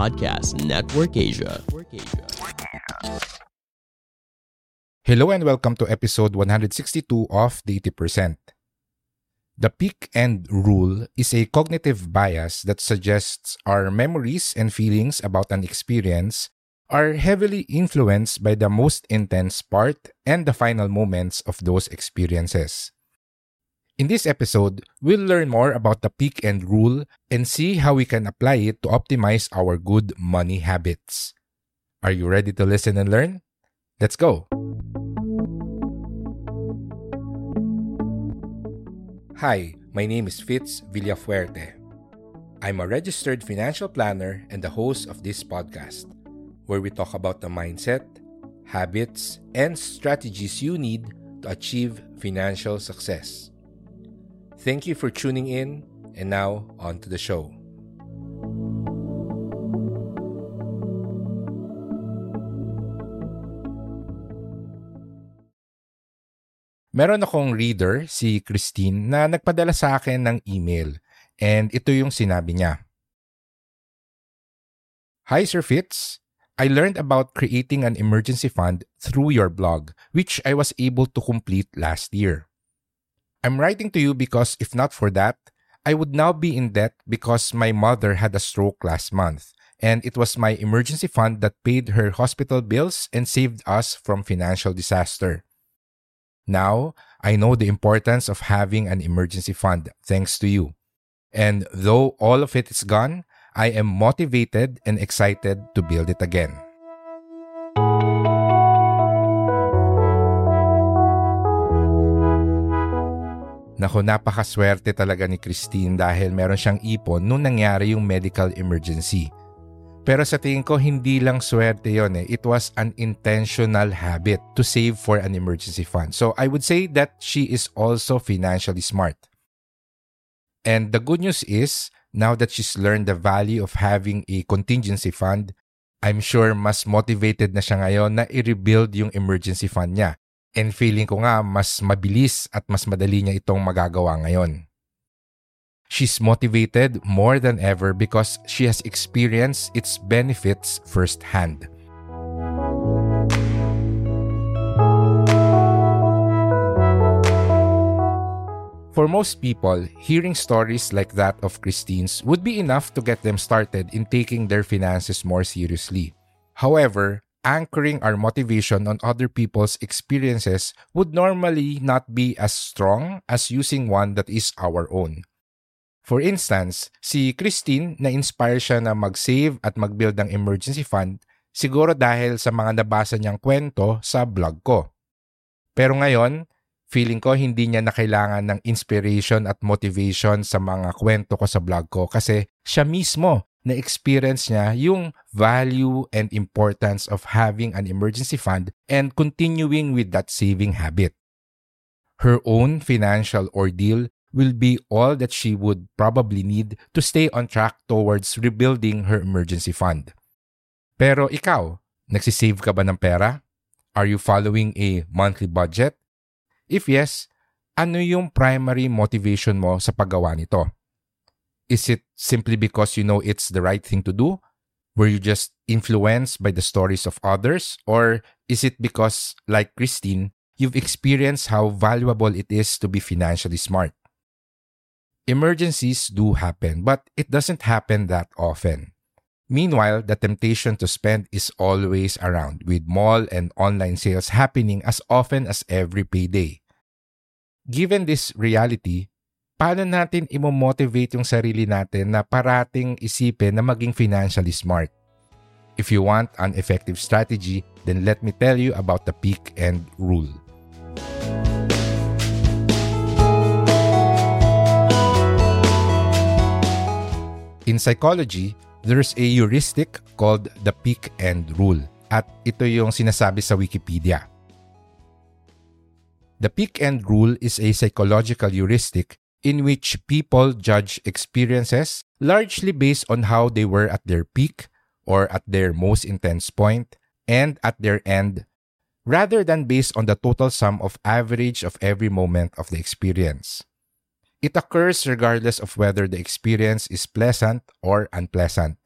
Podcast Network Asia. Hello and welcome to episode 162 of The 80%. The peak end rule is a cognitive bias that suggests our memories and feelings about an experience are heavily influenced by the most intense part and the final moments of those experiences. In this episode, we'll learn more about the peak end rule and see how we can apply it to optimize our good money habits. Are you ready to listen and learn? Let's go! Hi, my name is Fitz Villafuerte. I'm a registered financial planner and the host of this podcast, where we talk about the mindset, habits, and strategies you need to achieve financial success. Thank you for tuning in, and now on to the show. Meron akong reader, si Christine, na nagpadala sa akin ng email. And ito yung sinabi niya. Hi Sir Fitz, I learned about creating an emergency fund through your blog, which I was able to complete last year. I'm writing to you because if not for that, I would now be in debt because my mother had a stroke last month, and it was my emergency fund that paid her hospital bills and saved us from financial disaster. Now, I know the importance of having an emergency fund thanks to you. And though all of it is gone, I am motivated and excited to build it again. Nako, napakaswerte talaga ni Christine dahil meron siyang ipon nung nangyari yung medical emergency. Pero sa tingin ko, hindi lang swerte yon eh. It was an intentional habit to save for an emergency fund. So I would say that she is also financially smart. And the good news is, now that she's learned the value of having a contingency fund, I'm sure mas motivated na siya ngayon na i-rebuild yung emergency fund niya. And feeling ko nga mas mabilis at mas madali niya itong magagawa ngayon. She's motivated more than ever because she has experienced its benefits firsthand. For most people, hearing stories like that of Christine's would be enough to get them started in taking their finances more seriously. However, anchoring our motivation on other people's experiences would normally not be as strong as using one that is our own. For instance, si Christine na-inspire siya na mag-save at mag-build ng emergency fund siguro dahil sa mga nabasa niyang kwento sa blog ko. Pero ngayon, feeling ko hindi niya na kailangan ng inspiration at motivation sa mga kwento ko sa blog ko kasi siya mismo na-experience niya yung value and importance of having an emergency fund and continuing with that saving habit. Her own financial ordeal will be all that she would probably need to stay on track towards rebuilding her emergency fund. Pero ikaw, nagsisave ka ba ng pera? Are you following a monthly budget? If yes, ano yung primary motivation mo sa paggawa nito? Is it simply because you know it's the right thing to do? Were you just influenced by the stories of others? Or is it because, like Christine, you've experienced how valuable it is to be financially smart? Emergencies do happen, but it doesn't happen that often. Meanwhile, the temptation to spend is always around, with mall and online sales happening as often as every payday. Given this reality, paano natin imo-motivate yung sarili natin na parating isipin na maging financially smart? If you want an effective strategy, then let me tell you about the peak end rule. psychology, there's a heuristic called the peak end rule. At ito yung sinasabi sa Wikipedia. The peak end rule is a psychological heuristic in which people judge experiences largely based on how they were at their peak or at their most intense point and at their end rather than based on the total sum of average of every moment of the experience. It occurs regardless of whether the experience is pleasant or unpleasant.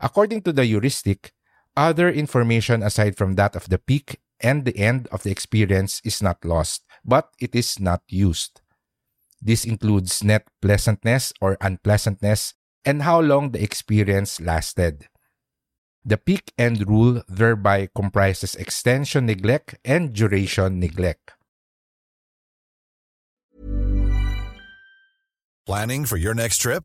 According to the heuristic, other information aside from that of the peak and the end of the experience is not lost, but it is not used. This includes net pleasantness or unpleasantness and how long the experience lasted. The peak end rule thereby comprises extension neglect and duration neglect. Planning for your next trip?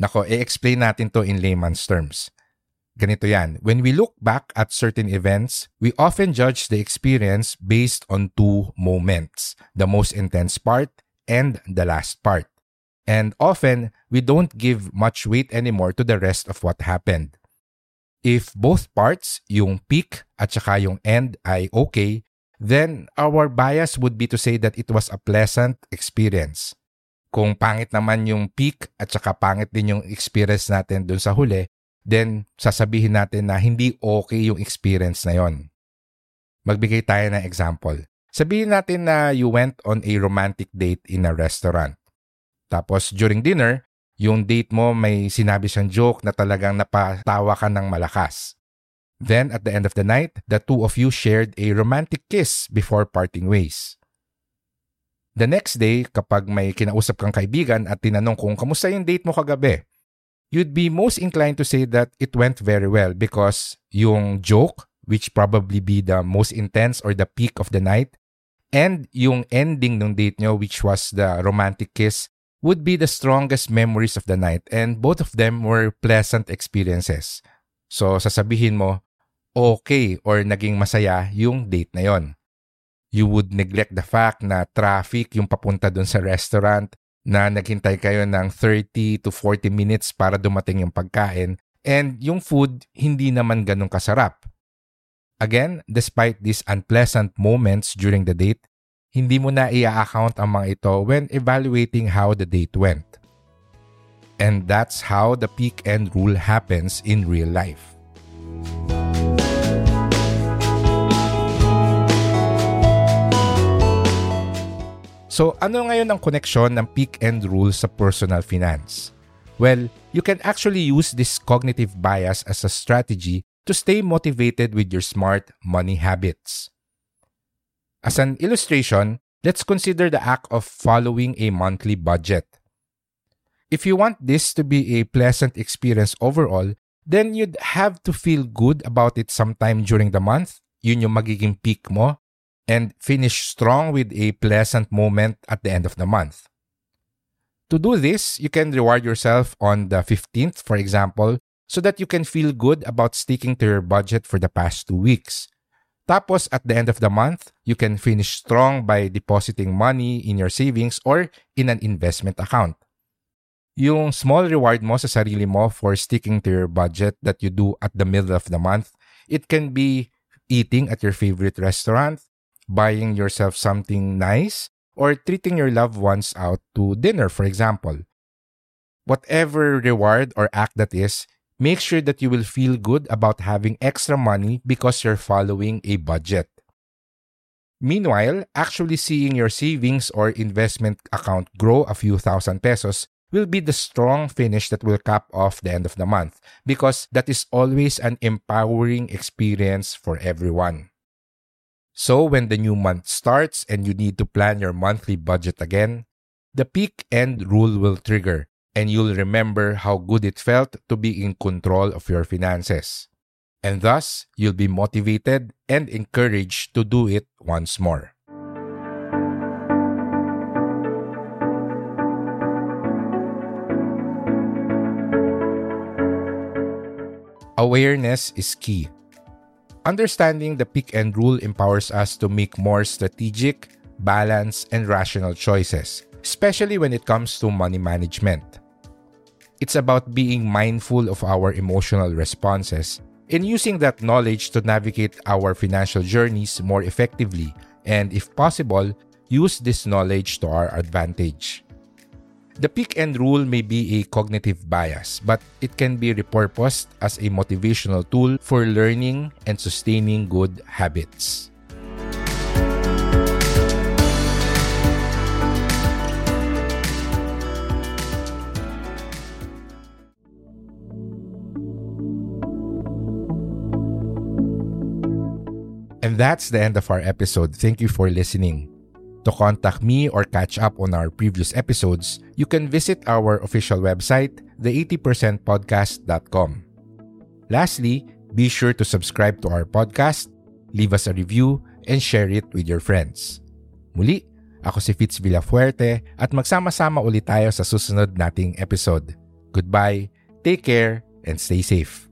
Nako, i-explain natin to in layman's terms. Ganito yan. When we look back at certain events, we often judge the experience based on two moments. The most intense part and the last part. And often, we don't give much weight anymore to the rest of what happened. If both parts, yung peak at saka yung end ay okay, then our bias would be to say that it was a pleasant experience. Kung pangit naman yung peak at saka pangit din yung experience natin dun sa huli, then sasabihin natin na hindi okay yung experience na yon. Magbigay tayo ng example. Sabihin natin na you went on a romantic date in a restaurant. Tapos during dinner, yung date mo may sinabi siyang joke na talagang napatawa ka ng malakas. Then at the end of the night, the two of you shared a romantic kiss before parting ways. The next day, kapag may kinausap kang kaibigan at tinanong kung kamusta yung date mo kagabi, you'd be most inclined to say that it went very well because yung joke, which probably be the most intense or the peak of the night, and yung ending ng date nyo, which was the romantic kiss, would be the strongest memories of the night and both of them were pleasant experiences. So sasabihin mo, okay or naging masaya yung date na yon. You would neglect the fact na traffic yung papunta dun sa restaurant, na naghintay kayo ng 30 to 40 minutes para dumating yung pagkain, and yung food hindi naman ganun kasarap. Again, despite these unpleasant moments during the date, hindi mo na i-account ang mga ito when evaluating how the date went. And that's how the peak end rule happens in real life. So ano ngayon ang koneksyon ng peak end rule sa personal finance? Well, you can actually use this cognitive bias as a strategy to stay motivated with your smart money habits. As an illustration, let's consider the act of following a monthly budget. If you want this to be a pleasant experience overall, then you'd have to feel good about it sometime during the month. Yun yung magiging peak mo and finish strong with a pleasant moment at the end of the month. To do this, you can reward yourself on the 15th, for example, so that you can feel good about sticking to your budget for the past two weeks. Tapos, at the end of the month, you can finish strong by depositing money in your savings or in an investment account. Yung small reward mo sa sarili mo for sticking to your budget that you do at the middle of the month, it can be eating at your favorite restaurant, buying yourself something nice, or treating your loved ones out to dinner, for example. Whatever reward or act that is, make sure that you will feel good about having extra money because you're following a budget. Meanwhile, actually seeing your savings or investment account grow a few thousand pesos will be the strong finish that will cap off the end of the month because that is always an empowering experience for everyone. So, when the new month starts and you need to plan your monthly budget again, the peak end rule will trigger and you'll remember how good it felt to be in control of your finances. And thus, you'll be motivated and encouraged to do it once more. Awareness is key. Understanding the peak end rule empowers us to make more strategic, balanced, and rational choices, especially when it comes to money management. It's about being mindful of our emotional responses and using that knowledge to navigate our financial journeys more effectively and, if possible, use this knowledge to our advantage. The peak end rule may be a cognitive bias, but it can be repurposed as a motivational tool for learning and sustaining good habits. And that's the end of our episode. Thank you for listening. To contact me or catch up on our previous episodes, you can visit our official website, the80percentpodcast.com. Lastly, be sure to subscribe to our podcast, leave us a review, and share it with your friends. Muli, ako si Fitz Villafuerte at magsama-sama ulit tayo sa susunod nating episode. Goodbye, take care, and stay safe.